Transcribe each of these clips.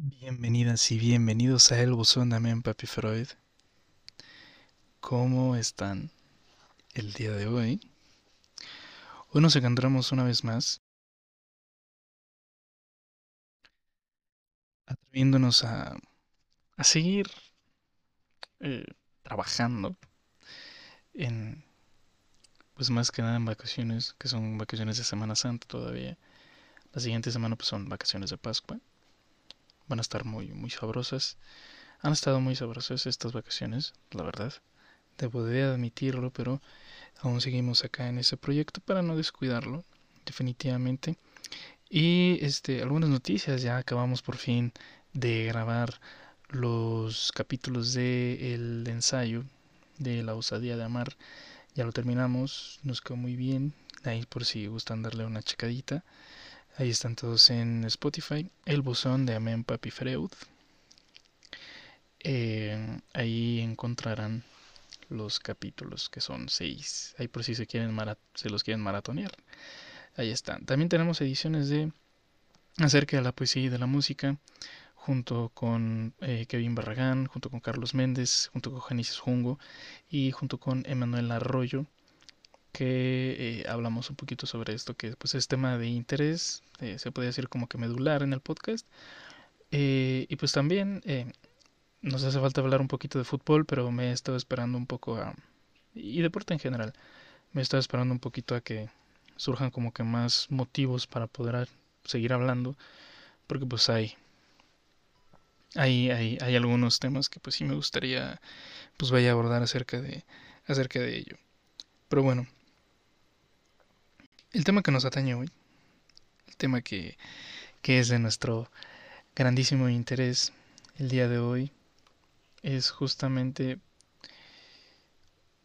Bienvenidas y bienvenidos a El Buzón de Papi Freud. ¿Cómo están el día de hoy? Hoy nos encontramos una vez más atreviéndonos a, a seguir eh, trabajando en, pues más que nada en vacaciones, que son vacaciones de Semana Santa todavía. La siguiente semana pues son vacaciones de Pascua van a estar muy, muy sabrosas. Han estado muy sabrosas estas vacaciones, la verdad. Debo de admitirlo, pero aún seguimos acá en ese proyecto para no descuidarlo, definitivamente. Y este, algunas noticias, ya acabamos por fin de grabar los capítulos de el ensayo de la osadía de amar. Ya lo terminamos, nos quedó muy bien. Ahí por si gustan darle una checadita. Ahí están todos en Spotify. El buzón de Amén Papi Freud. Eh, ahí encontrarán los capítulos que son seis. Ahí por si se quieren se los quieren maratonear. Ahí están. También tenemos ediciones de acerca de la poesía y de la música junto con eh, Kevin Barragán, junto con Carlos Méndez, junto con Genesis Jungo y junto con Emanuel Arroyo que eh, hablamos un poquito sobre esto, que pues es tema de interés, eh, se puede decir como que medular en el podcast. Eh, y pues también nos hace falta hablar un poquito de fútbol, pero me he estado esperando un poco a... y deporte en general, me he estado esperando un poquito a que surjan como que más motivos para poder seguir hablando, porque pues hay... Hay, hay, hay algunos temas que pues sí me gustaría pues vaya a abordar acerca de, acerca de ello. Pero bueno, el tema que nos atañe hoy, el tema que, que es de nuestro grandísimo interés el día de hoy, es justamente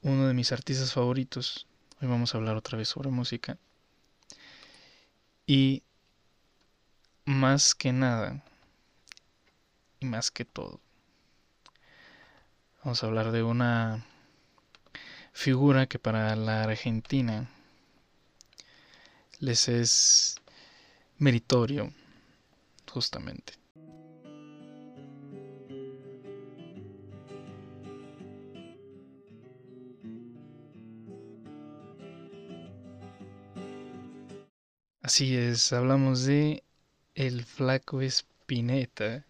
uno de mis artistas favoritos. Hoy vamos a hablar otra vez sobre música. Y más que nada, y más que todo, vamos a hablar de una figura que para la Argentina les es meritorio, justamente. Así es, hablamos de El Flaco Espineta.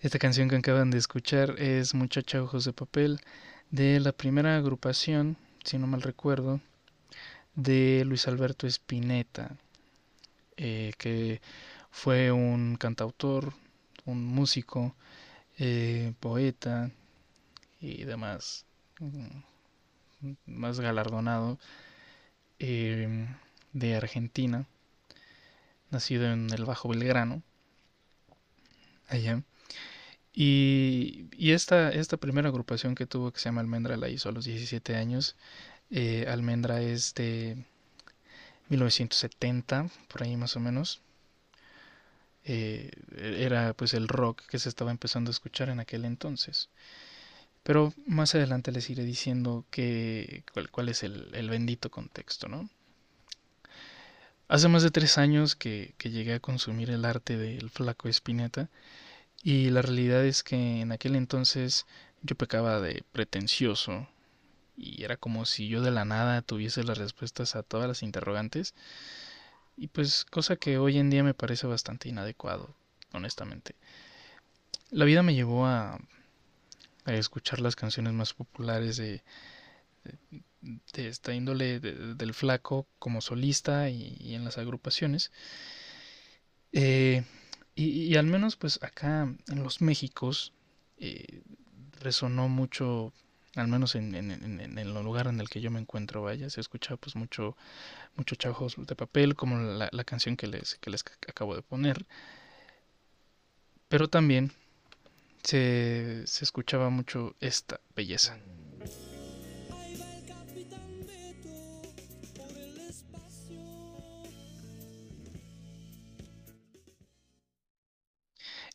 Esta canción que acaban de escuchar es Muchacha Ojos de Papel de la primera agrupación, si no mal recuerdo, de Luis Alberto Spinetta, eh, que fue un cantautor, un músico, eh, poeta y demás, mm, más galardonado eh, de Argentina, nacido en el Bajo Belgrano, allá. Y, y esta, esta primera agrupación que tuvo, que se llama Almendra, la hizo a los 17 años eh, Almendra es de 1970, por ahí más o menos. Eh, era pues el rock que se estaba empezando a escuchar en aquel entonces. Pero más adelante les iré diciendo que, cuál, es el, bendito contexto, ¿no? Hace más de tres años que, que llegué a consumir el arte del flaco Espineta y la realidad es que en aquel entonces yo pecaba de pretencioso y era como si yo de la nada tuviese las respuestas a todas las interrogantes y pues cosa que hoy en día me parece bastante inadecuado, honestamente. La vida me llevó a, escuchar las canciones más populares de, de, esta índole del flaco como solista y, en las agrupaciones. Eh, y, al menos pues acá en los Méxicos eh, resonó mucho al menos en, el lugar en el que yo me encuentro, vaya, se escucha pues mucho, mucho chajos de papel, como la, canción que les, que les acabo de poner. Pero también se, se escuchaba mucho esta belleza.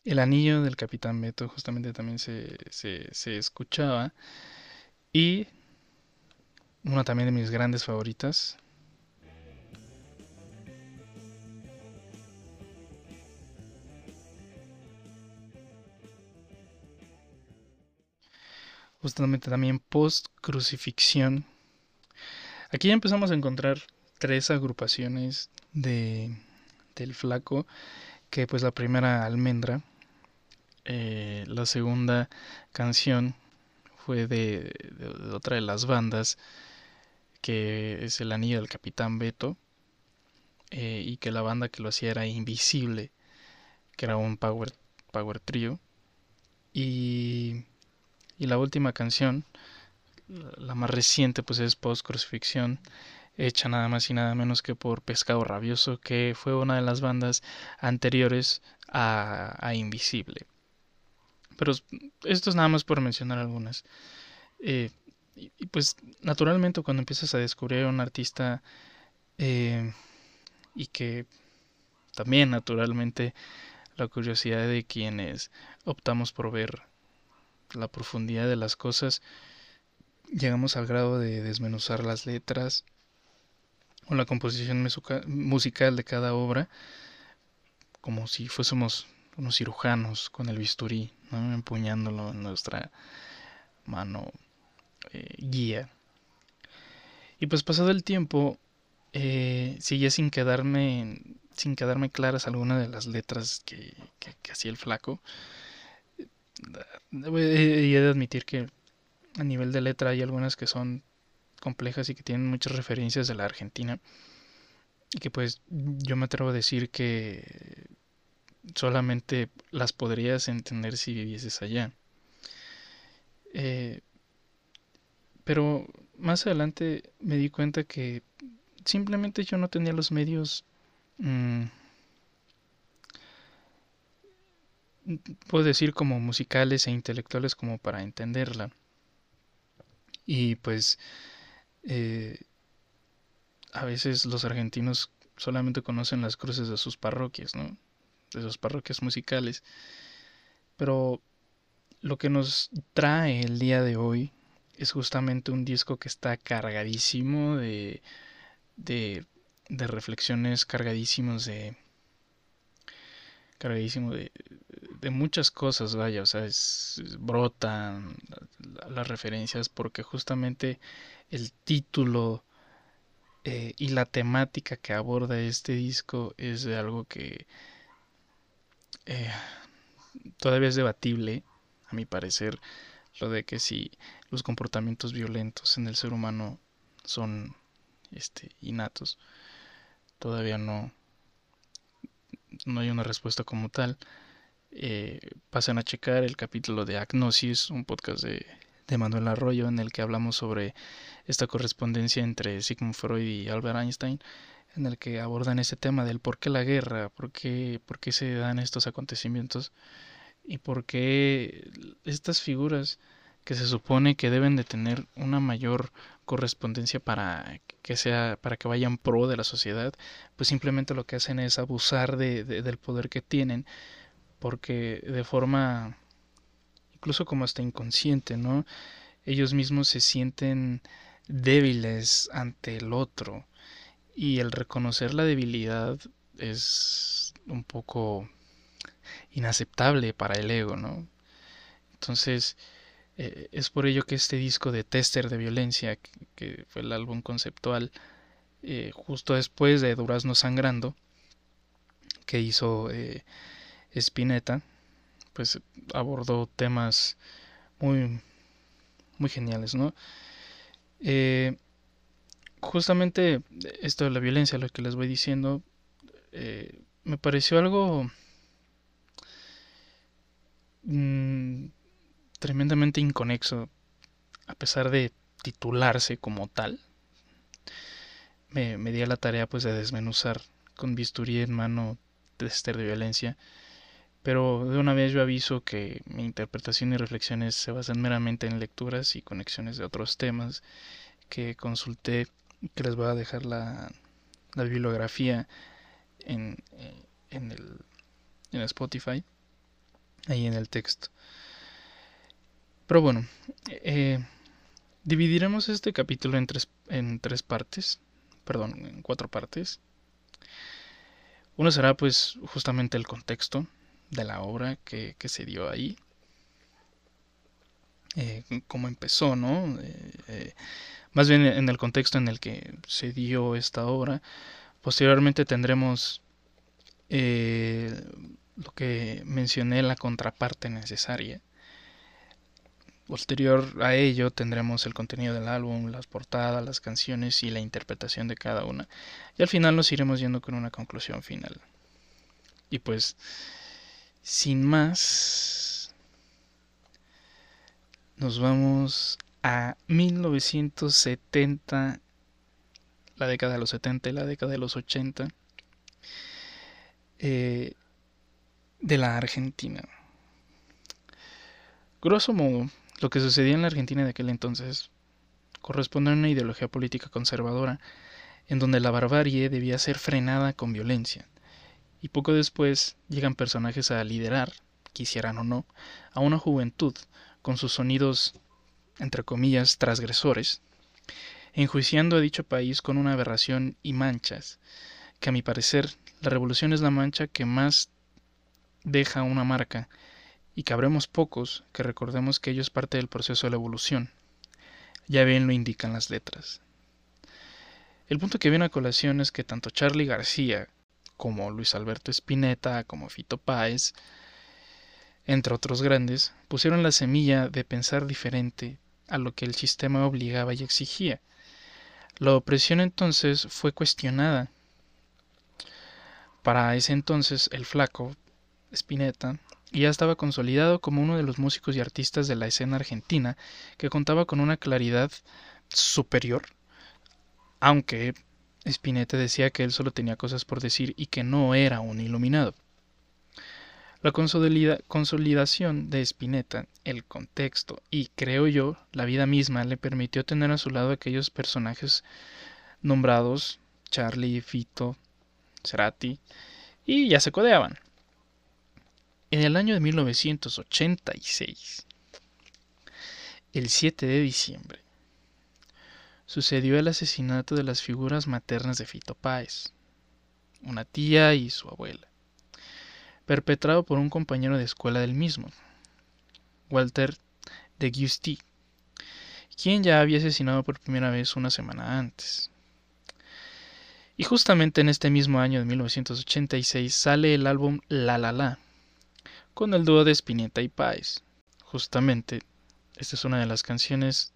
El anillo del Capitán Beto justamente también se, se, se escuchaba y una también de mis grandes favoritas. Justamente también post crucifixión. Aquí ya empezamos a encontrar tres agrupaciones de, del flaco, que pues la primera almendra, eh, la segunda canción fue de, otra de las bandas, que es el anillo del capitán Beto, eh, y que la banda que lo hacía era Invisible, que era un power, power trio. Y, y la última canción, la más reciente, pues es Post Crucifixión, hecha nada más y nada menos que por Pescado Rabioso, que fue una de las bandas anteriores a, Invisible. Pero esto es nada más por mencionar algunas. Eh, y, pues naturalmente cuando empiezas a descubrir a un artista eh, y que también naturalmente la curiosidad de quienes optamos por ver la profundidad de las cosas, llegamos al grado de desmenuzar las letras o la composición musical de cada obra como si fuésemos unos cirujanos con el bisturí, empuñándolo en nuestra mano eh, guía. Y pues pasado el tiempo, eh, sigue sin quedarme sin quedarme claras algunas de las letras que, que, hacía el flaco. Y he de admitir que a nivel de letra hay algunas que son complejas y que tienen muchas referencias de la Argentina. Y que pues yo me atrevo a decir que solamente las podrías entender si vivieses allá. Eh, pero más adelante me di cuenta que simplemente yo no tenía los medios Mm, puedo decir como musicales e intelectuales como para entenderla. Y pues eh, a veces los argentinos solamente conocen las cruces de sus parroquias, ¿no? De sus parroquias musicales. Pero lo que nos trae el día de hoy es justamente un disco que está cargadísimo de, de de reflexiones cargadísimos de cargadísimo de, de muchas cosas, vaya, o sea, es, brotan las referencias porque justamente el título eh, y la temática que aborda este disco es de algo que eh, todavía es debatible, a mi parecer, lo de que si los comportamientos violentos en el ser humano son este, innatos todavía no, no hay una respuesta como tal. Eh, pasen a checar el capítulo de Agnosis, un podcast de, de, Manuel Arroyo en el que hablamos sobre esta correspondencia entre Sigmund Freud y Albert Einstein, en el que abordan ese tema del por qué la guerra, por qué, por qué se dan estos acontecimientos y por qué estas figuras que se supone que deben de tener una mayor correspondencia para que sea para que vayan pro de la sociedad pues simplemente lo que hacen es abusar de, del poder que tienen porque de forma incluso como hasta inconsciente no ellos mismos se sienten débiles ante el otro y el reconocer la debilidad es un poco inaceptable para el ego no entonces eh, es por ello que este disco de Tester de Violencia, que, fue el álbum conceptual, eh, justo después de Durazno Sangrando, que hizo eh, Spinetta, pues abordó temas muy, muy geniales, ¿no? Justamente esto de la violencia, lo que les voy diciendo, me pareció algo... Mm, tremendamente inconexo, a pesar de titularse como tal. Me, me di a la tarea pues de desmenuzar con bisturí en mano tester de violencia, pero de una vez yo aviso que mi interpretación y reflexiones se basan meramente en lecturas y conexiones de otros temas que consulté, que les voy a dejar la, la bibliografía en, en, el, en Spotify, ahí en el texto. Pero bueno, eh, dividiremos este capítulo en tres, en tres partes, perdón, en cuatro partes. Uno será pues justamente el contexto de la obra que, se dio ahí. eh, cómo empezó, ¿no? Eh, más bien en el contexto en el que se dio esta obra. Posteriormente tendremos lo que mencioné, la contraparte necesaria. Posterior a ello tendremos el contenido del álbum, las portadas, las canciones y la interpretación de cada una. Y al final nos iremos yendo con una conclusión final. Y pues, sin más, nos vamos a 1970, la década de los 70 y la década de los 80, eh, de la Argentina. Grosso modo, lo que sucedía en la Argentina de aquel entonces corresponde a una ideología política conservadora en donde la barbarie debía ser frenada con violencia. Y poco después llegan personajes a liderar, quisieran o no, a una juventud con sus sonidos, entre comillas, transgresores, enjuiciando a dicho país con una aberración y manchas, que a mi parecer la revolución es la mancha que más deja una marca y cabremos pocos que recordemos que ello es parte del proceso de la evolución. Ya bien lo indican las letras. El punto que viene a colación es que tanto Charlie García como Luis Alberto Spinetta, como Fito Páez, entre otros grandes, pusieron la semilla de pensar diferente a lo que el sistema obligaba y exigía. La opresión entonces fue cuestionada. Para ese entonces el flaco, Spinetta, ya estaba consolidado como uno de los músicos y artistas de la escena argentina que contaba con una claridad superior, aunque Spinetta decía que él solo tenía cosas por decir y que no era un iluminado. La consolidación de Spinetta, el contexto y, creo yo, la vida misma le permitió tener a su lado aquellos personajes nombrados Charlie, Fito, Cerati, y ya se codeaban. En el año de 1986, el 7 de diciembre, sucedió el asesinato de las figuras maternas de Fito Páez, una tía y su abuela, perpetrado por un compañero de escuela del mismo, Walter de Giusti, quien ya había asesinado por primera vez una semana antes. Y justamente en este mismo año de 1986 sale el álbum La La La, con el dúo de Spinetta y Páez. Justamente, esta es una de las canciones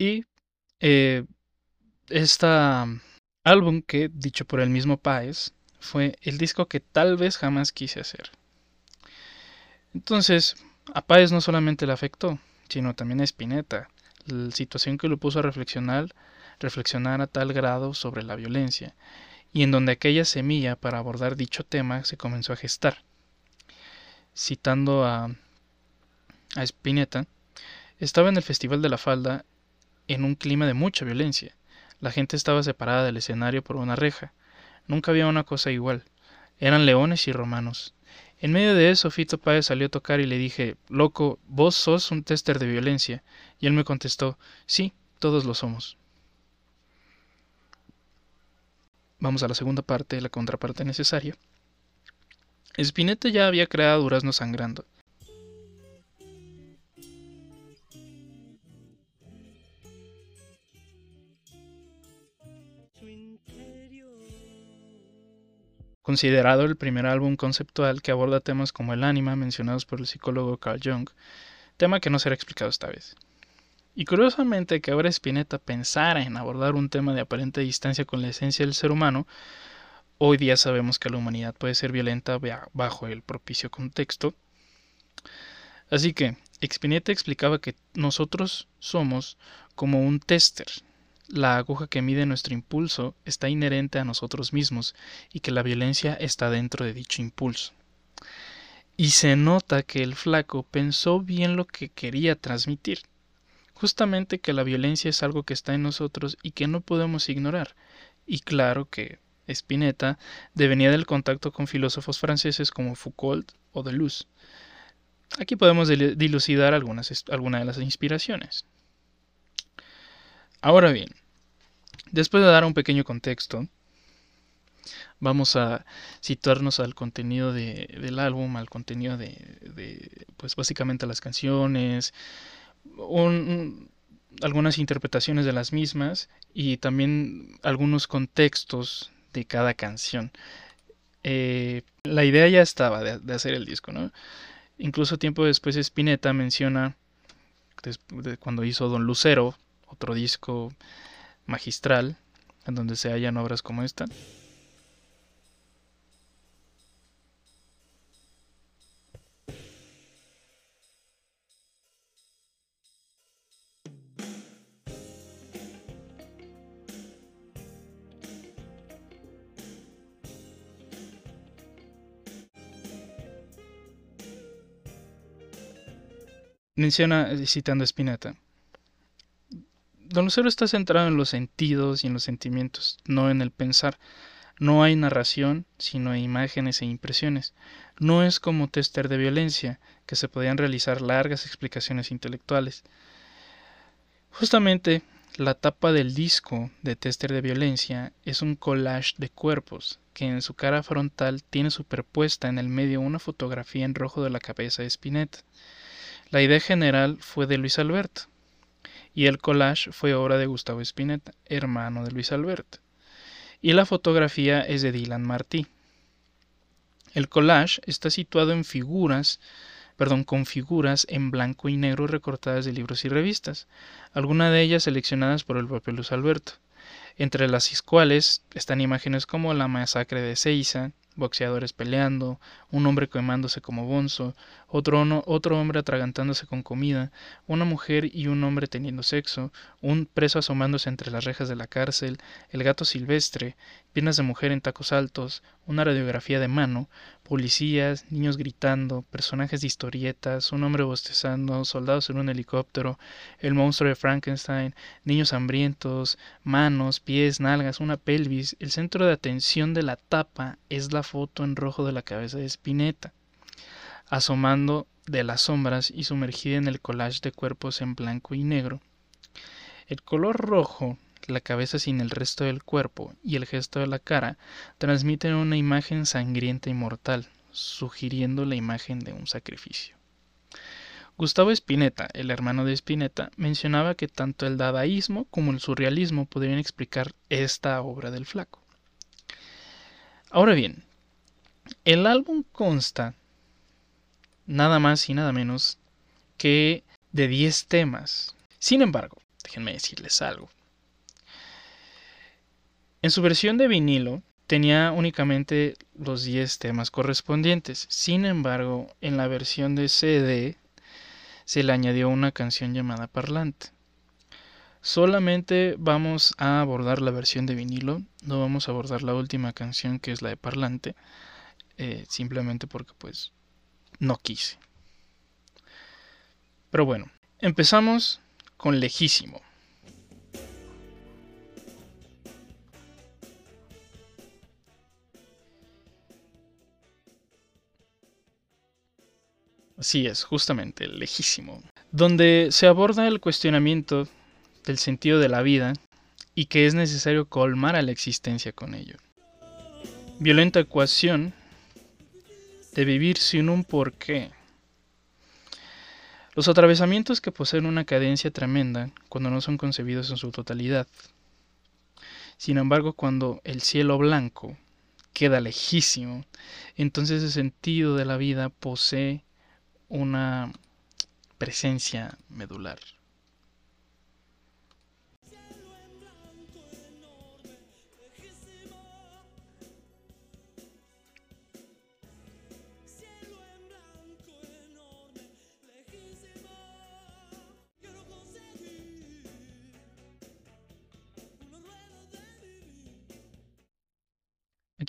Y este álbum que, dicho por el mismo Páez, fue el disco que tal vez jamás quise hacer. Entonces, a Páez no solamente le afectó, sino también a Spinetta, la situación que lo puso a reflexionar, reflexionar a tal grado sobre la violencia, y en donde aquella semilla para abordar dicho tema se comenzó a gestar. Citando a, a Spinetta, estaba en el Festival de la Falda en un clima de mucha violencia. La gente estaba separada del escenario por una reja. Nunca había una cosa igual. Eran leones y romanos. En medio de eso, Fito Páez salió a tocar y le dije, loco, vos sos un tester de violencia. Y él me contestó, sí, todos lo somos. Vamos a la segunda parte, la contraparte necesaria. Spinetta ya había creado Durazno Sangrando. Considerado el primer álbum conceptual que aborda temas como el ánima mencionados por el psicólogo Carl Jung, tema que no será explicado esta vez. Y curiosamente que ahora Spinetta pensara en abordar un tema de aparente distancia con la esencia del ser humano, hoy día sabemos que la humanidad puede ser violenta bajo el propicio contexto. Así que Spinetta explicaba que nosotros somos como un tester, la aguja que mide nuestro impulso está inherente a nosotros mismos y que la violencia está dentro de dicho impulso. Y se nota que el flaco pensó bien lo que quería transmitir. justamente que la violencia es algo que está en nosotros y que no podemos ignorar. Y claro que Spinetta devenía del contacto con filósofos franceses como Foucault o Deleuze. Aquí podemos dilucidar algunas, algunas de las inspiraciones. Ahora bien, después de dar un pequeño contexto, vamos a situarnos al contenido del álbum, al contenido de, pues básicamente las canciones, algunas interpretaciones de las mismas y también algunos contextos de cada canción. Eh, la idea ya estaba de, hacer el disco, ¿no? Incluso tiempo después Spinetta menciona, cuando hizo Don Lucero, otro disco magistral, en donde se hallan obras como esta, menciona, eh, citando a Spinetta, Don Lucero está centrado en los sentidos y en los sentimientos, no en el pensar. No hay narración, sino imágenes e impresiones. No es como tester de violencia, que se podían realizar largas explicaciones intelectuales. Justamente, la tapa del disco de tester de violencia es un collage de cuerpos, que en su cara frontal tiene superpuesta en el medio una fotografía en rojo de la cabeza de Spinetta. La idea general fue de Luis Alberto y el collage fue obra de Gustavo Spinetta, hermano de Luis Alberto. Y la fotografía es de Dylan Martí. El collage está situado en figuras, perdón, con figuras en blanco y negro recortadas de libros y revistas, algunas de ellas seleccionadas por el propio Luis Alberto, entre las cuales están imágenes como la masacre de Seiza, boxeadores peleando, un hombre quemándose como bonzo, otro, otro hombre atragantándose con comida, una mujer y un hombre teniendo sexo, un preso asomándose entre las rejas de la cárcel, el gato silvestre, piernas de mujer en tacos altos, una radiografía de mano, policías, niños gritando, personajes de historietas, un hombre bostezando, soldados en un helicóptero, el monstruo de Frankenstein, niños hambrientos, manos, pies, nalgas, una pelvis. El centro de atención de la tapa es la foto en rojo de la cabeza de Spinetta, asomando de las sombras y sumergida en el collage de cuerpos en blanco y negro. El color rojo la cabeza sin el resto del cuerpo y el gesto de la cara transmiten una imagen sangrienta y mortal, sugiriendo la imagen de un sacrificio. Gustavo Spinetta, el hermano de Spinetta, mencionaba que tanto el dadaísmo como el surrealismo podrían explicar esta obra del flaco. Ahora bien, el álbum consta nada más y nada menos que de 10 temas. Sin embargo, déjenme decirles algo. En su versión de vinilo tenía únicamente los 10 temas correspondientes. Sin embargo, en la versión de CD se le añadió una canción llamada Parlante. Solamente vamos a abordar la versión de vinilo, no vamos a abordar la última canción que es la de Parlante, eh, simplemente porque pues no quise. Pero bueno, empezamos con Lejísimo. Así es, justamente, lejísimo. Donde se aborda el cuestionamiento del sentido de la vida y que es necesario colmar a la existencia con ello. Violenta ecuación de vivir sin un porqué. Los atravesamientos que poseen una cadencia tremenda cuando no son concebidos en su totalidad. Sin embargo, cuando el cielo blanco queda lejísimo, entonces el sentido de la vida posee una presencia medular.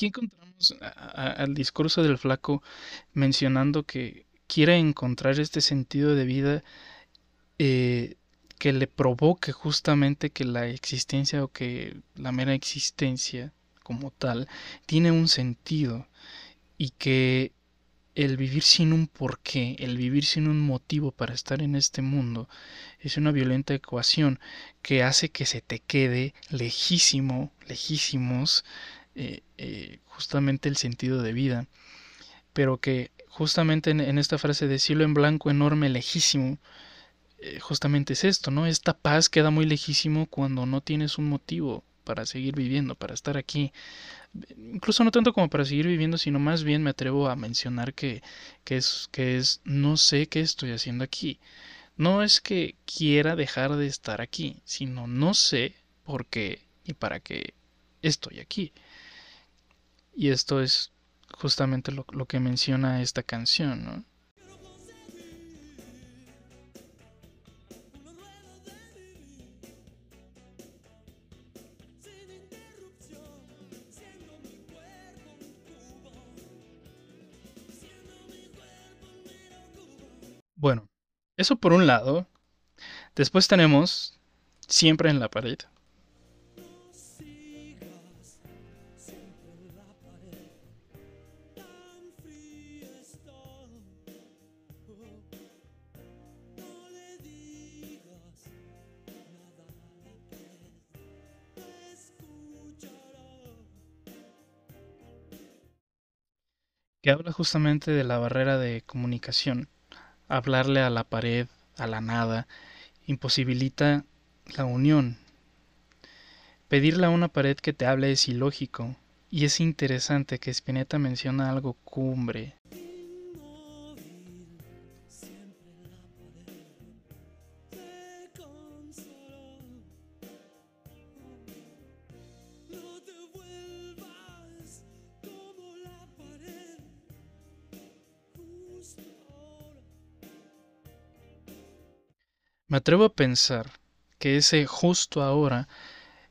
Aquí encontramos al discurso del flaco mencionando que quiere encontrar este sentido de vida eh, que le provoque justamente que la existencia o que la mera existencia como tal tiene un sentido y que el vivir sin un porqué, el vivir sin un motivo para estar en este mundo, es una violenta ecuación que hace que se te quede lejísimo, lejísimos, eh, eh, justamente el sentido de vida. Pero que justamente en, esta frase de cielo en blanco enorme, lejísimo, eh, justamente es esto, ¿no? Esta paz queda muy lejísimo cuando no tienes un motivo para seguir viviendo, para estar aquí, incluso no tanto como para seguir viviendo, sino más bien me atrevo a mencionar que, que, es, que es no sé qué estoy haciendo aquí. No es que quiera dejar de estar aquí, sino no sé por qué y para qué estoy aquí. Y esto es justamente lo, que menciona esta canción, ¿no? Bueno, eso por un lado. Después tenemos siempre en la pared. Que habla justamente de la barrera de comunicación hablarle a la pared, a la nada, imposibilita la unión. Pedirle a una pared que te hable es ilógico, y es interesante que Spinetta menciona algo cumbre. Me atrevo a pensar que ese justo ahora,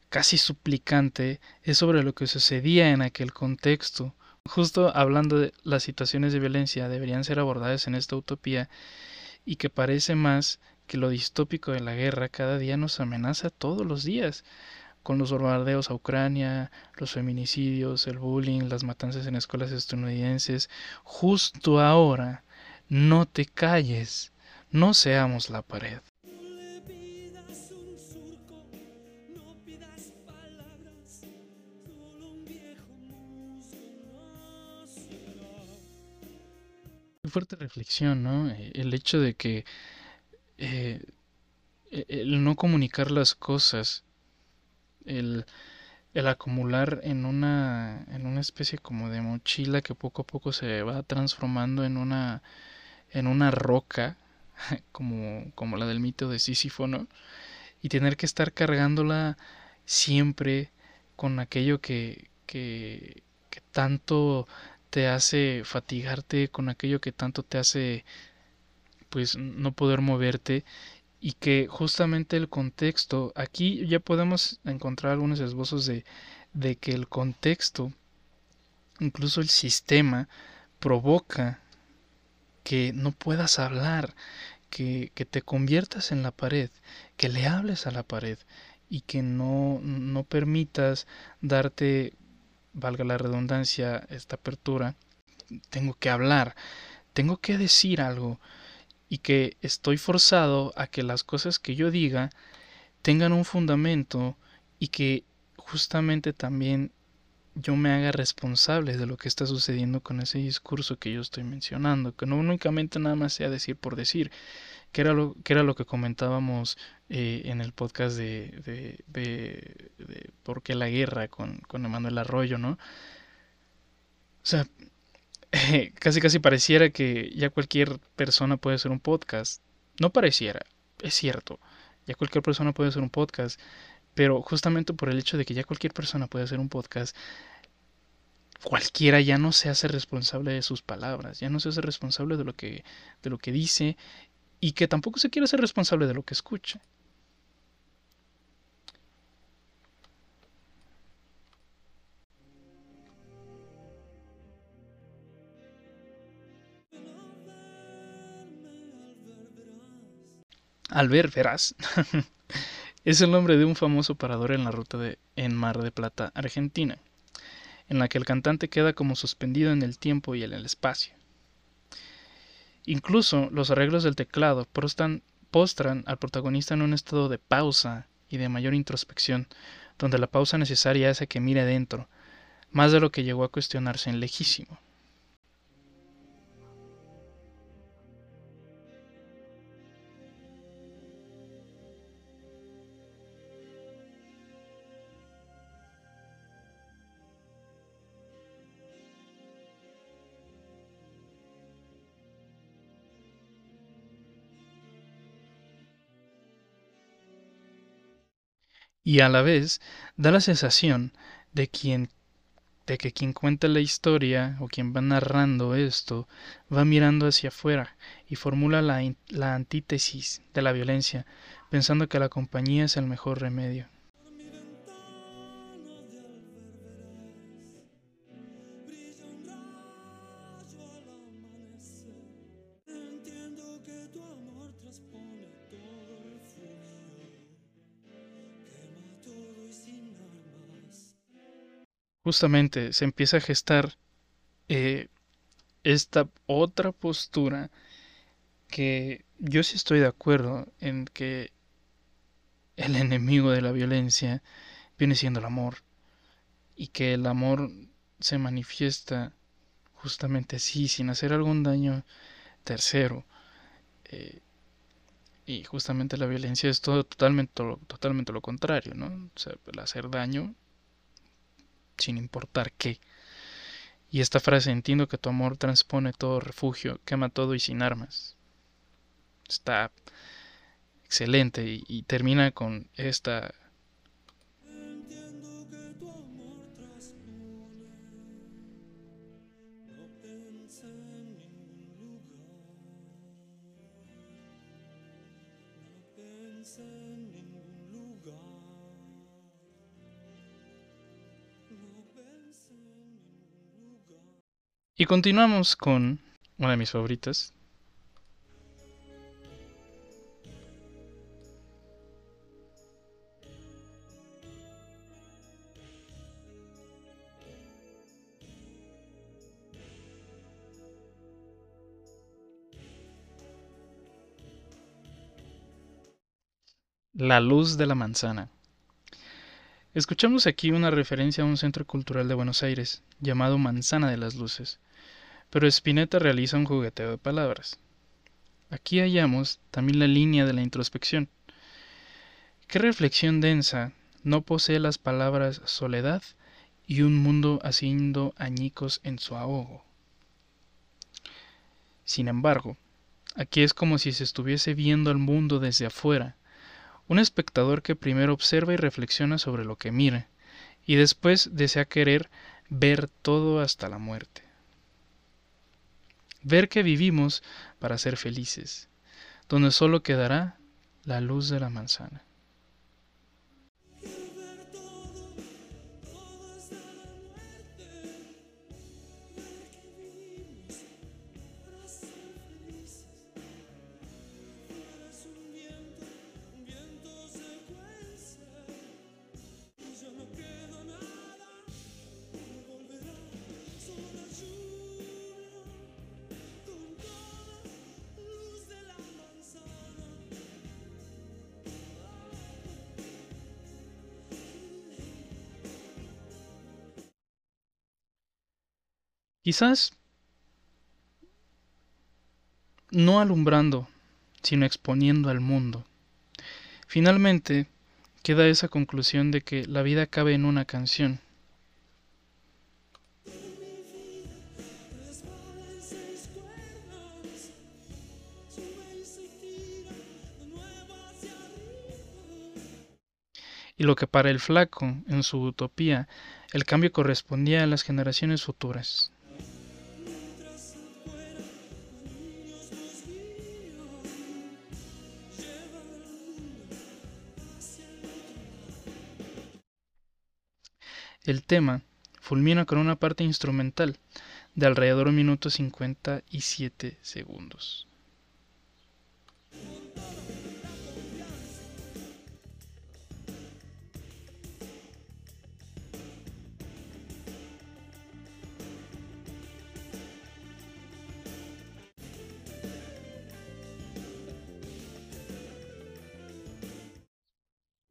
casi suplicante, es sobre lo que sucedía en aquel contexto. Justo hablando de las situaciones de violencia deberían ser abordadas en esta utopía y que parece más que lo distópico de la guerra cada día nos amenaza todos los días, con los bombardeos a Ucrania, los feminicidios, el bullying, las matanzas en escuelas estadounidenses. Justo ahora, no te calles, no seamos la pared. Fuerte reflexión, ¿no? Eh, el hecho de que eh, e-, el no comunicar las cosas, el, acumular en una, en una especie como de mochila que poco a poco se va transformando en una, en una roca, como, como la del mito de Sísifo, ¿no? Y tener que estar cargándola siempre con aquello que, que, que tanto te hace fatigarte con aquello que tanto te hace pues no poder moverte y que justamente el contexto, aquí ya podemos encontrar algunos esbozos de, de que el contexto, incluso el sistema, provoca que no puedas hablar, que, que, te conviertas en la pared, que le hables a la pared y que no, no permitas darte valga la redundancia, esta apertura, tengo que hablar, tengo que decir algo y que estoy forzado a que las cosas que yo diga tengan un fundamento y que justamente también yo me haga responsable de lo que está sucediendo con ese discurso que yo estoy mencionando, que no únicamente nada más sea decir por decir, que era lo que, era lo que comentábamos eh, en el podcast de, de, por qué la guerra con, con Emanuel Arroyo, ¿no? O sea, casi casi pareciera que ya cualquier persona puede hacer un podcast. No pareciera, es cierto, ya cualquier persona puede hacer un podcast, pero justamente por el hecho de que ya cualquier persona puede hacer un podcast, cualquiera ya no se hace responsable de sus palabras, ya no se hace responsable de lo que, de lo que dice y que tampoco se quiere ser responsable de lo que escucha. Albert Verás es el nombre de un famoso parador en la ruta de en Mar de Plata, Argentina, en la que el cantante queda como suspendido en el tiempo y en el espacio. Incluso los arreglos del teclado postran al protagonista en un estado de pausa y de mayor introspección, donde la pausa necesaria hace que mire dentro, más de lo que llegó a cuestionarse en lejísimo. Y a la vez da la sensación de quien de que quien cuenta la historia o quien va narrando esto va mirando hacia afuera y formula la, la antítesis de la violencia, pensando que la compañía es el mejor remedio. Justamente se empieza a gestar eh, esta otra postura que yo sí estoy de acuerdo en que el enemigo de la violencia viene siendo el amor y que el amor se manifiesta justamente así, sin hacer algún daño tercero. Eh, y justamente la violencia es todo totalmente, totalmente lo contrario, ¿no? El hacer daño sin importar qué. Y esta frase, entiendo que tu amor transpone todo refugio, quema todo y sin armas. Está excelente y, termina con esta Y continuamos con una de mis favoritas. La luz de la manzana. Escuchamos aquí una referencia a un centro cultural de Buenos Aires, llamado Manzana de las Luces, pero Spinetta realiza un jugueteo de palabras. Aquí hallamos también la línea de la introspección. ¿Qué reflexión densa no posee las palabras soledad y un mundo haciendo añicos en su ahogo? Sin embargo, aquí es como si se estuviese viendo al mundo desde afuera, un espectador que primero observa y reflexiona sobre lo que mira, y después desea querer ver todo hasta la muerte ver que vivimos para ser felices, donde solo quedará la luz de la manzana. Quizás no alumbrando, sino exponiendo al mundo. Finalmente, queda esa conclusión de que la vida cabe en una canción. Y lo que para el flaco, en su utopía, el cambio correspondía a las generaciones futuras. El tema fulmina con una parte instrumental de alrededor de un minuto 57 segundos.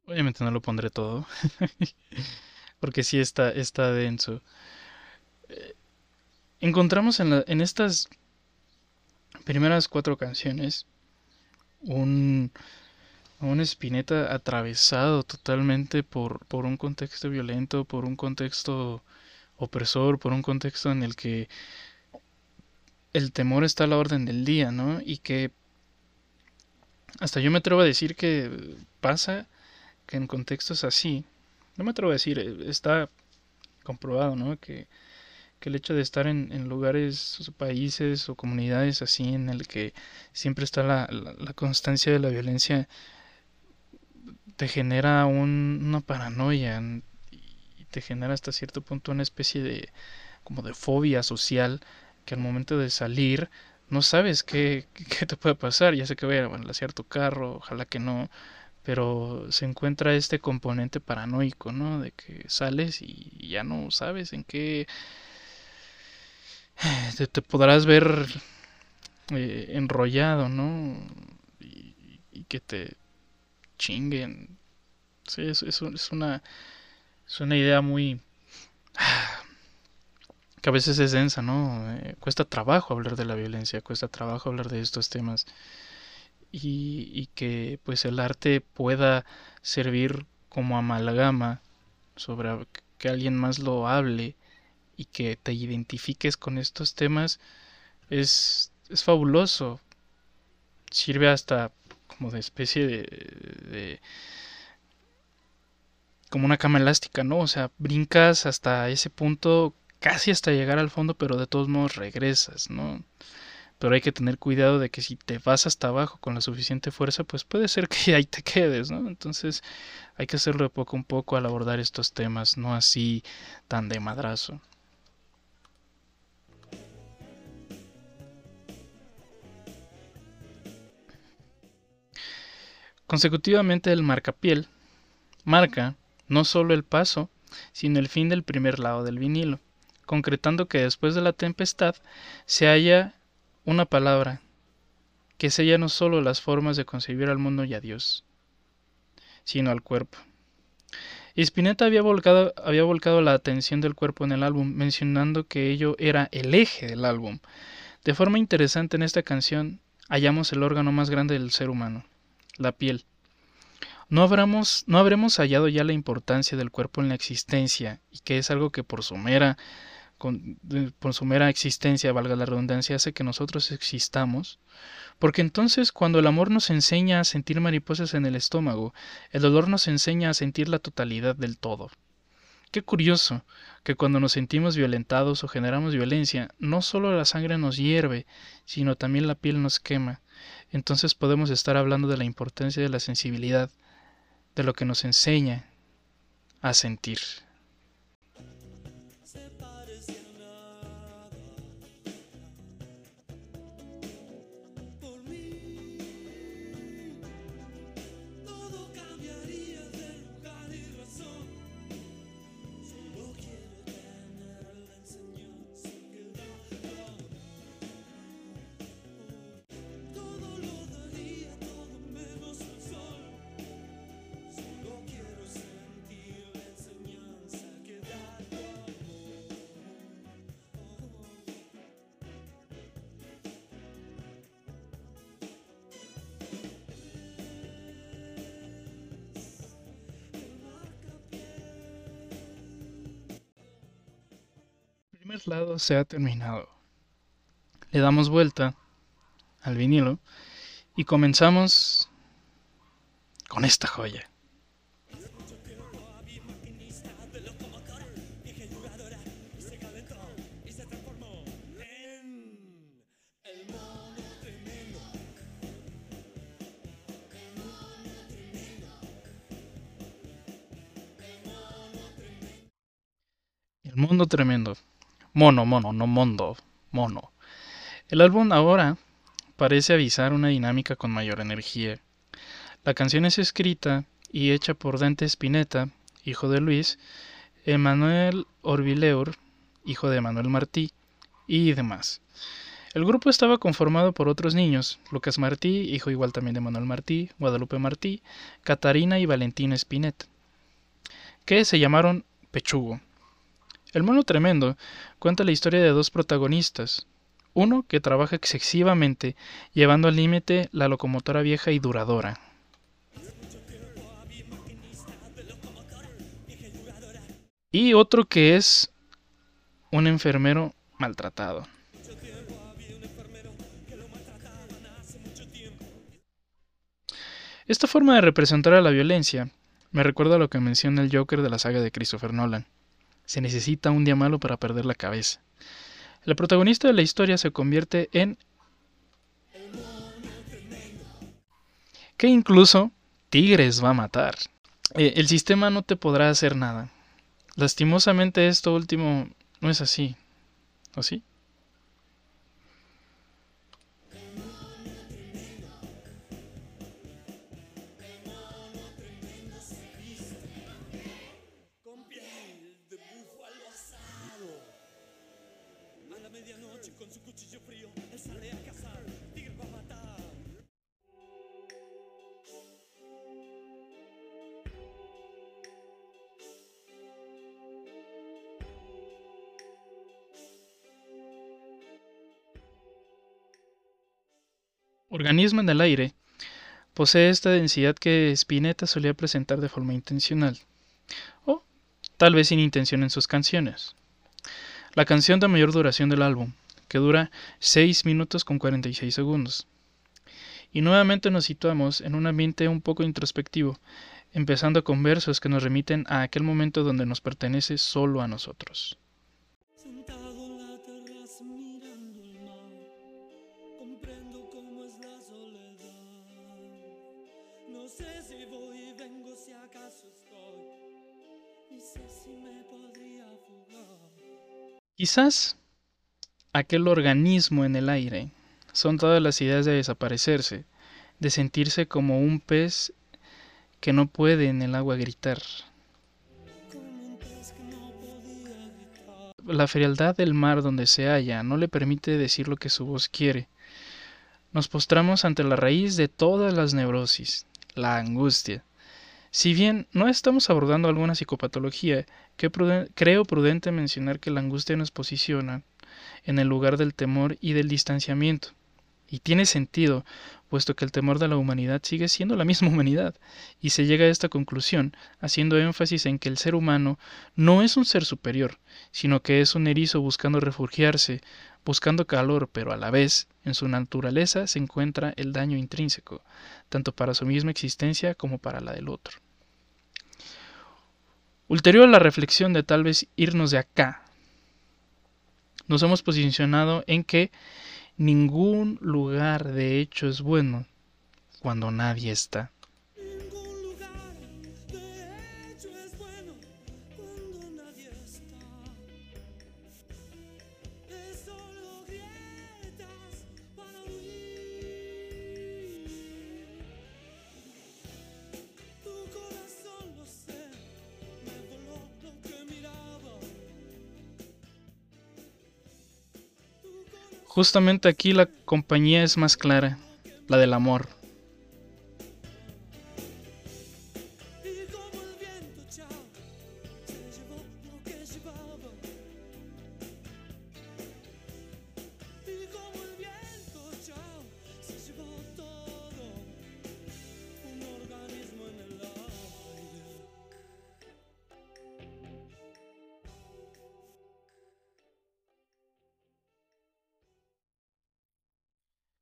Obviamente no lo pondré todo. porque sí está, está denso. Eh, encontramos en, la, en estas primeras cuatro canciones un, un atravesado totalmente por, por un contexto violento, por un contexto opresor, por un contexto en el que el temor está a la orden del día, ¿no? Y que hasta yo me atrevo a decir que pasa que en contextos así, no me atrevo a decir, está comprobado, ¿no? Que, el hecho de estar en, lugares, países o comunidades así en el que siempre está la, la, constancia de la violencia, te genera una paranoia y te genera hasta cierto punto una especie de como de fobia social que al momento de salir no sabes qué, qué te puede pasar, ya sé que voy a balancear tu carro, ojalá que no, pero se encuentra este componente paranoico, ¿no? De que sales y ya no sabes en qué te, podrás ver eh, enrollado, ¿no? Y, que te chinguen. Sí, es, es, es, una, es una idea muy que a veces es densa, ¿no? Eh, cuesta trabajo hablar de la violencia, cuesta trabajo hablar de estos temas y, y, que pues el arte pueda servir como amalgama sobre que alguien más lo hable y que te identifiques con estos temas es, es fabuloso. Sirve hasta como de especie de, de como una cama elástica, ¿no? O sea, brincas hasta ese punto casi hasta llegar al fondo, pero de todos modos regresas, ¿no? Pero hay que tener cuidado de que si te vas hasta abajo con la suficiente fuerza, pues puede ser que ahí te quedes, ¿no? Entonces hay que hacerlo de poco a poco al abordar estos temas, no así tan de madrazo. Consecutivamente el marcapiel marca no solo el paso, sino el fin del primer lado del vinilo concretando que después de la tempestad se halla una palabra que sella no solo las formas de concebir al mundo y a Dios, sino al cuerpo. Spinetta había volcado, había volcado la atención del cuerpo en el álbum, mencionando que ello era el eje del álbum. De forma interesante en esta canción hallamos el órgano más grande del ser humano, la piel. No, habremos, no habremos hallado ya la importancia del cuerpo en la existencia, y que es algo que por su mera por su mera existencia, valga la redundancia, hace que nosotros existamos, porque entonces cuando el amor nos enseña a sentir mariposas en el estómago, el dolor nos enseña a sentir la totalidad del todo. Qué curioso que cuando nos sentimos violentados o generamos violencia, no solo la sangre nos hierve, sino también la piel nos quema. Entonces podemos estar hablando de la importancia de la sensibilidad, de lo que nos enseña a sentir. Lado se ha terminado. Le damos vuelta al vinilo y comenzamos con esta joya. El mundo tremendo. Mono, mono, no mondo, mono. El álbum ahora parece avisar una dinámica con mayor energía. La canción es escrita y hecha por Dante Spinetta, hijo de Luis, Emanuel Orvileur, hijo de Manuel Martí, y demás. El grupo estaba conformado por otros niños, Lucas Martí, hijo igual también de Manuel Martí, Guadalupe Martí, Catarina y Valentina Spinet, que se llamaron Pechugo. El mono tremendo cuenta la historia de dos protagonistas, uno que trabaja excesivamente, llevando al límite la locomotora vieja y duradora. Y otro que es un enfermero maltratado. Esta forma de representar a la violencia me recuerda a lo que menciona el Joker de la saga de Christopher Nolan. Se necesita un día malo para perder la cabeza. El protagonista de la historia se convierte en... que incluso Tigres va a matar. Eh, el sistema no te podrá hacer nada. Lastimosamente esto último no es así. ¿O sí? Organismo en el aire, posee esta densidad que Spinetta solía presentar de forma intencional, o tal vez sin intención en sus canciones. La canción de mayor duración del álbum, que dura 6 minutos con 46 segundos. Y nuevamente nos situamos en un ambiente un poco introspectivo, empezando con versos que nos remiten a aquel momento donde nos pertenece solo a nosotros. Quizás aquel organismo en el aire son todas las ideas de desaparecerse, de sentirse como un pez que no puede en el agua gritar. La frialdad del mar donde se halla no le permite decir lo que su voz quiere. Nos postramos ante la raíz de todas las neurosis, la angustia. Si bien no estamos abordando alguna psicopatología, creo prudente mencionar que la angustia nos posiciona en el lugar del temor y del distanciamiento. Y tiene sentido, puesto que el temor de la humanidad sigue siendo la misma humanidad, y se llega a esta conclusión haciendo énfasis en que el ser humano no es un ser superior, sino que es un erizo buscando refugiarse, buscando calor, pero a la vez, en su naturaleza se encuentra el daño intrínseco, tanto para su misma existencia como para la del otro. Ulterior a la reflexión de tal vez irnos de acá, nos hemos posicionado en que ningún lugar de hecho es bueno cuando nadie está. Justamente aquí la compañía es más clara, la del amor.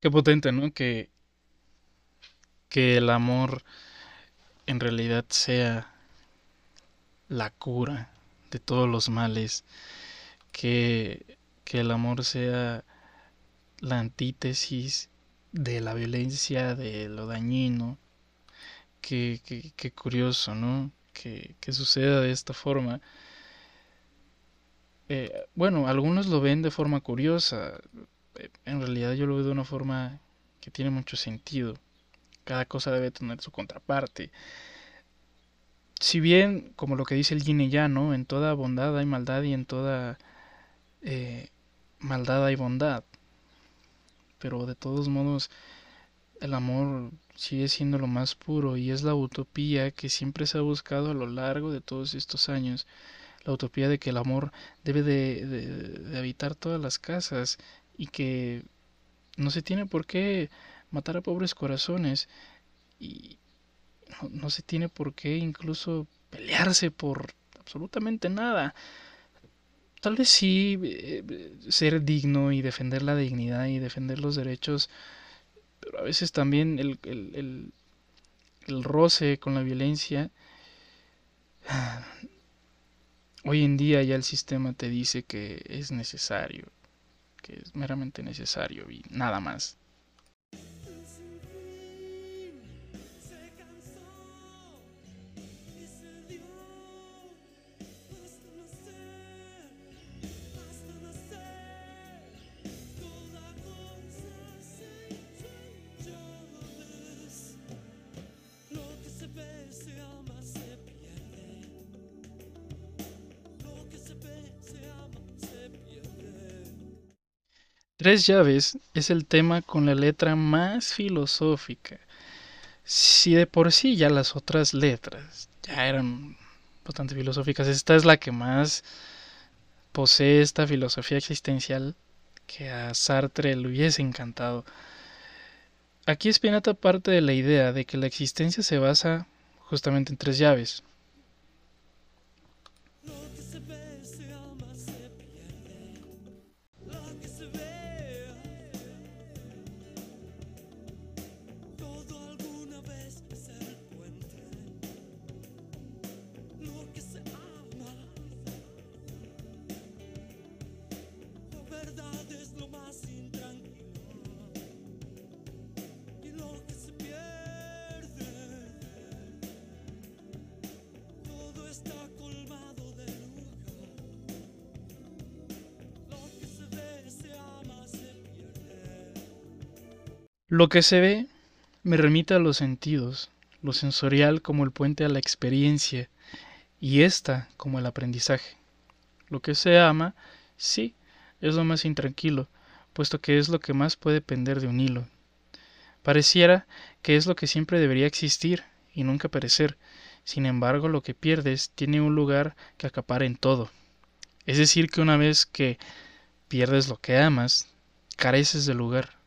Qué potente, ¿no? Que, que el amor en realidad sea la cura de todos los males, que, que el amor sea la antítesis de la violencia, de lo dañino. Qué, qué, curioso, ¿no? Que, que, suceda de esta forma. Eh, bueno, algunos lo ven de forma curiosa en realidad yo lo veo de una forma que tiene mucho sentido. Cada cosa debe tener su contraparte. Si bien, como lo que dice el yin. En toda bondad hay maldad y en toda eh, maldad hay bondad. pero de todos modos el amor sigue siendo lo más puro y es la utopía que siempre se ha buscado a lo largo de todos estos años. La utopía de que el amor debe de, de, habitar todas las casas y que no se tiene por qué matar a pobres corazones y no, se tiene por qué incluso pelearse por absolutamente nada. Tal vez sí eh, ser digno y defender la dignidad y defender los derechos pero a veces también el, el, el, roce con la violencia. Hoy en día ya el sistema te dice que es necesario, que es meramente necesario y nada más. Tres llaves es el tema con la letra más filosófica. Si de por sí ya las otras letras ya eran bastante filosóficas, esta es la que más posee esta filosofía existencial que a Sartre le hubiese encantado. Aquí Spinetta parte de la idea de que la existencia se basa justamente en tres llaves. Lo que se ve me remite a los sentidos, lo sensorial como el puente a la experiencia y esta como el aprendizaje. Lo que se ama, sí, es lo más intranquilo, puesto que es lo que más puede pender de un hilo. Pareciera que es lo que siempre debería existir y nunca perecer, sin embargo lo que pierdes tiene un lugar que acapara en todo. Es decir, que una vez que pierdes lo que amas, careces de lugar.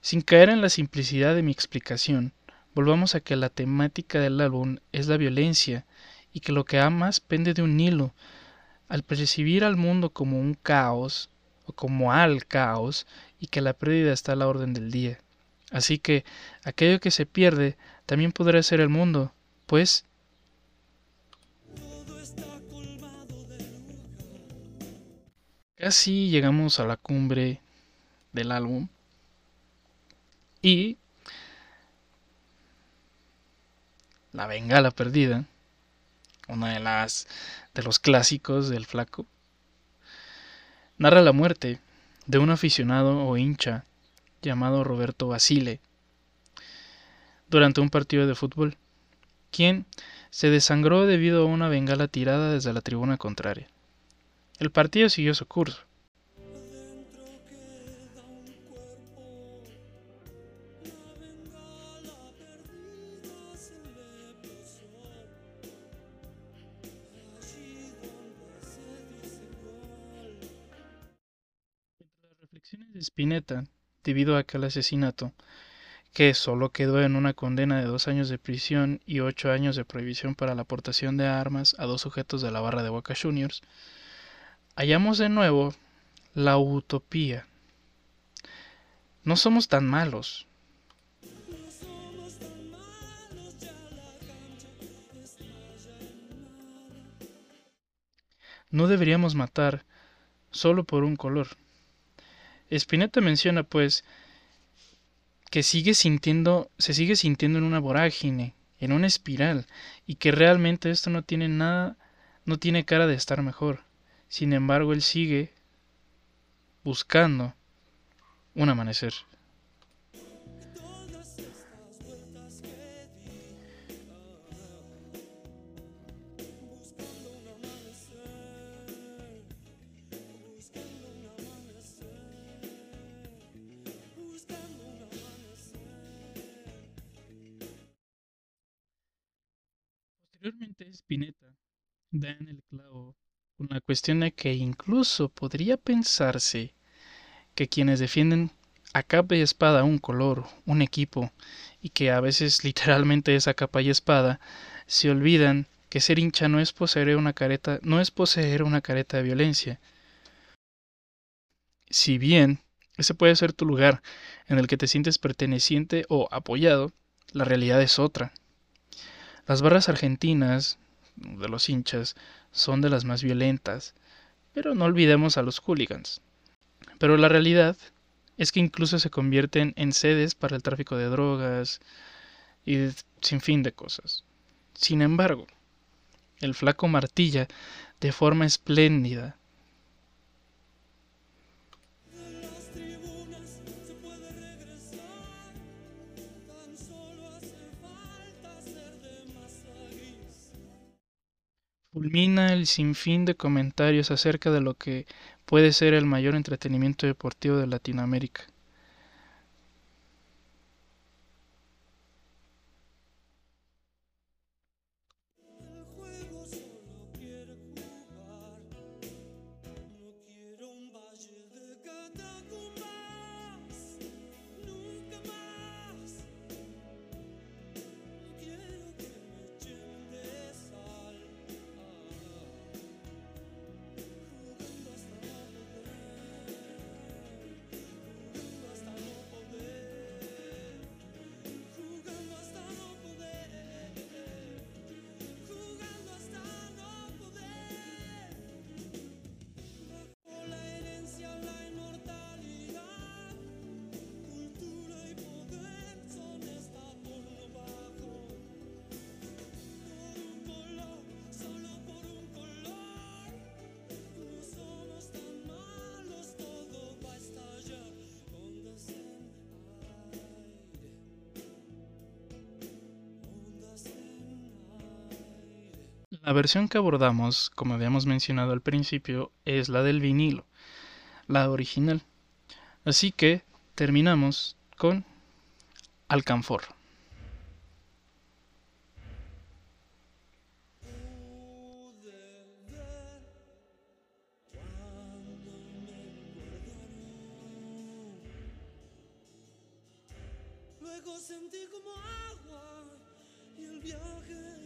Sin caer en la simplicidad de mi explicación, volvamos a que la temática del álbum es la violencia y que lo que amas pende de un hilo. Al percibir al mundo como un caos o como al caos y que la pérdida está a la orden del día. Así que aquello que se pierde también podrá ser el mundo, pues Casi llegamos a la cumbre del álbum. Y La Bengala Perdida, una de las de los clásicos del flaco, narra la muerte de un aficionado o hincha llamado Roberto Basile durante un partido de fútbol, quien se desangró debido a una bengala tirada desde la tribuna contraria. El partido siguió su curso, Spinetta, debido a aquel asesinato, que solo quedó en una condena de dos años de prisión y ocho años de prohibición para la aportación de armas a dos sujetos de la barra de Boca Juniors, hallamos de nuevo la utopía. No somos tan malos. No deberíamos matar solo por un color. Spinetta menciona pues que sigue sintiendo, se sigue sintiendo en una vorágine, en una espiral, y que realmente esto no tiene nada, no tiene cara de estar mejor. Sin embargo, él sigue buscando un amanecer. En el clavo con la cuestión de que incluso podría pensarse que quienes defienden a capa y espada un color, un equipo, y que a veces literalmente es a capa y espada, se olvidan que ser hincha no es poseer una careta, no es poseer una careta de violencia. Si bien ese puede ser tu lugar en el que te sientes perteneciente o apoyado, la realidad es otra. Las barras argentinas de los hinchas son de las más violentas, pero no olvidemos a los hooligans. Pero la realidad es que incluso se convierten en sedes para el tráfico de drogas y sin fin de cosas. Sin embargo, el flaco martilla de forma espléndida fulmina el sinfín de comentarios acerca de lo que puede ser el mayor entretenimiento deportivo de Latinoamérica. La versión que abordamos, como habíamos mencionado al principio, es la del vinilo, la original. Así que terminamos con Alcanfor. Luego sentí como agua y el viaje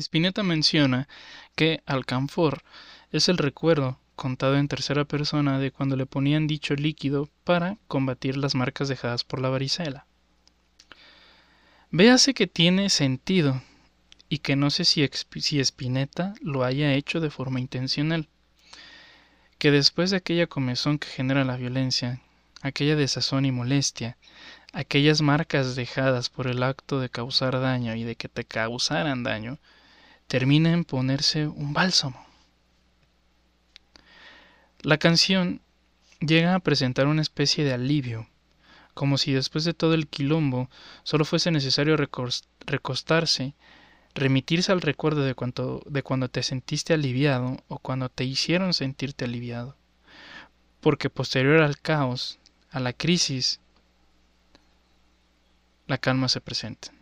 Spinetta menciona que alcanfor es el recuerdo contado en tercera persona de cuando le ponían dicho líquido para combatir las marcas dejadas por la varicela. Véase que tiene sentido y que no sé si, si Spinetta lo haya hecho de forma intencional. Que después de aquella comezón que genera la violencia, aquella desazón y molestia, aquellas marcas dejadas por el acto de causar daño y de que te causaran daño, termina en ponerse un bálsamo. La canción llega a presentar una especie de alivio, como si después de todo el quilombo solo fuese necesario recostarse, remitirse al recuerdo de, de cuando te sentiste aliviado o cuando te hicieron sentirte aliviado, porque posterior al caos, a la crisis, la calma se presenta.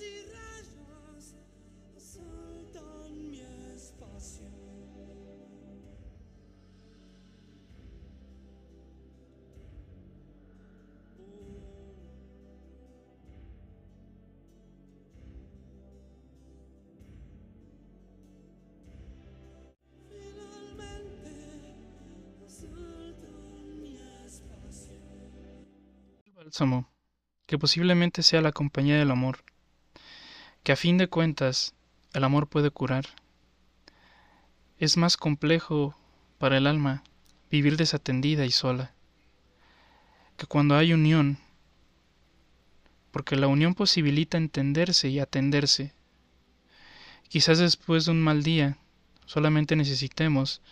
y rayos asaltan mi espacio. Bálsamo, que posiblemente sea la compañía del amor que a fin de cuentas el amor puede curar. Es más complejo para el alma vivir desatendida y sola, que cuando hay unión, porque la unión posibilita entenderse y atenderse. Quizás después de un mal día solamente necesitemos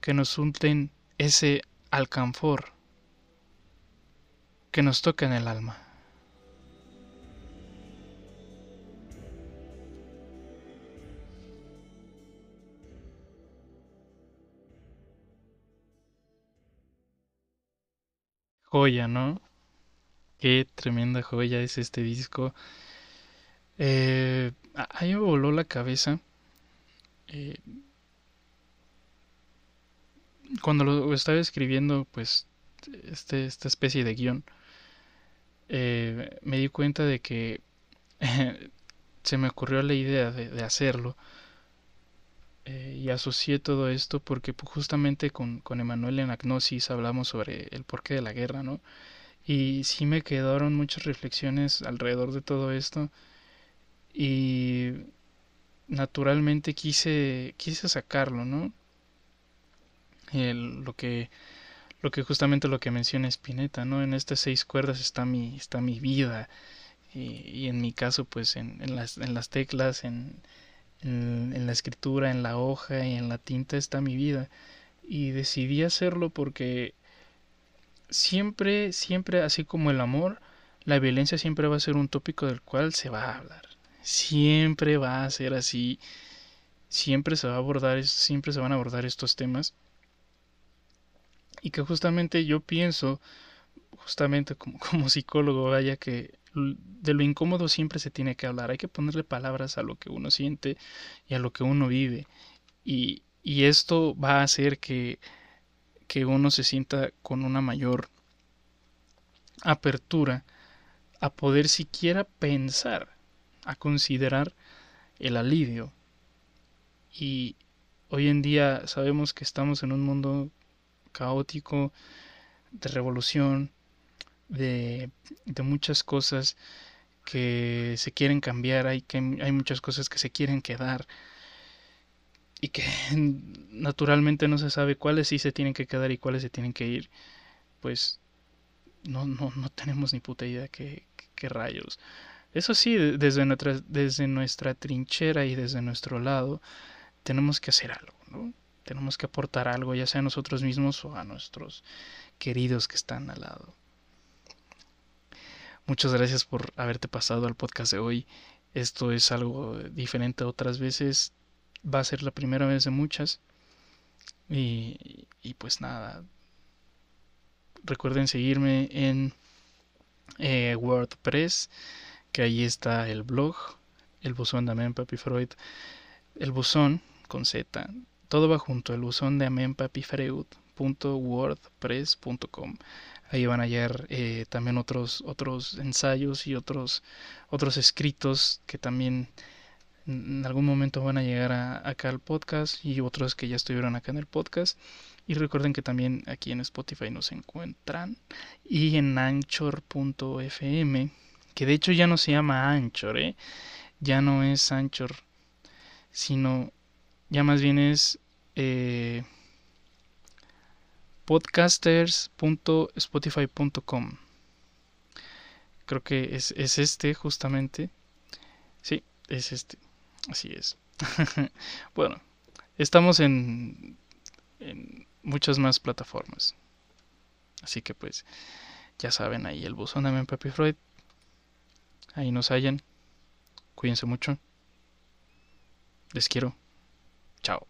que nos unten ese alcanfor que nos toca en el alma. Joya, ¿no? Qué tremenda joya es este disco. Eh, a me voló la cabeza. Eh, cuando lo estaba escribiendo, pues, este, esta especie de guion, eh, me di cuenta de que se me ocurrió la idea de, hacerlo eh, y asocié todo esto porque pues, justamente con, con Emanuel en Agnosis hablamos sobre el porqué de la guerra, ¿no? Y sí me quedaron muchas reflexiones alrededor de todo esto y naturalmente quise, quise sacarlo, ¿no? lo que lo que justamente lo que menciona Spinetta, ¿no? En estas seis cuerdas está mi, está mi vida. Y, en mi caso, pues en, en, las, en las teclas, en, en, la escritura, en la hoja y en la tinta está mi vida. Y decidí hacerlo porque siempre, siempre, así como el amor, la violencia siempre va a ser un tópico del cual se va a hablar. Siempre va a ser así. Siempre se va a abordar, siempre se van a abordar estos temas y que justamente yo pienso, justamente como, como psicólogo, vaya que de lo incómodo siempre se tiene que hablar, hay que ponerle palabras a lo que uno siente y a lo que uno vive. Y, y esto va a hacer que, que uno se sienta con una mayor apertura a poder siquiera pensar, a considerar el alivio. Y hoy en día sabemos que estamos en un mundo caótico, de revolución, de, muchas cosas que se quieren cambiar, hay, que, hay muchas cosas que se quieren quedar y que naturalmente no se sabe cuáles sí se tienen que quedar y cuáles se tienen que ir, pues no, no, no tenemos ni puta idea qué rayos. Eso sí, desde nuestra, desde nuestra trinchera y desde nuestro lado, tenemos que hacer algo, ¿no? tenemos que aportar algo, ya sea a nosotros mismos o a nuestros queridos que están al lado. Muchas gracias por haberte pasado al podcast de hoy. Esto es algo diferente a otras veces. Va a ser la primera vez de muchas. Y, pues nada. Recuerden seguirme en eh, WordPress, que ahí está el blog, el buzón de Amen Papi Freud, el buzón con Z todo va junto, el buzón de amenpapifreud.wordpress.com. Ahí van a hallar eh, también otros, otros ensayos y otros, otros escritos que también en algún momento van a llegar acá al podcast y otros que ya estuvieron acá en el podcast. Y recuerden que también aquí en Spotify nos encuentran y en anchor.fm, que de hecho ya no se llama Anchor, ¿eh? ya no es Anchor, sino ya más bien es eh, podcasters.spotify.com. Creo que es, es, este justamente. Sí, es este. Así es. bueno, estamos en, en muchas más plataformas. Así que pues ya saben ahí el buzón de Papi Freud. Ahí nos hallan. Cuídense mucho. Les quiero. Chao.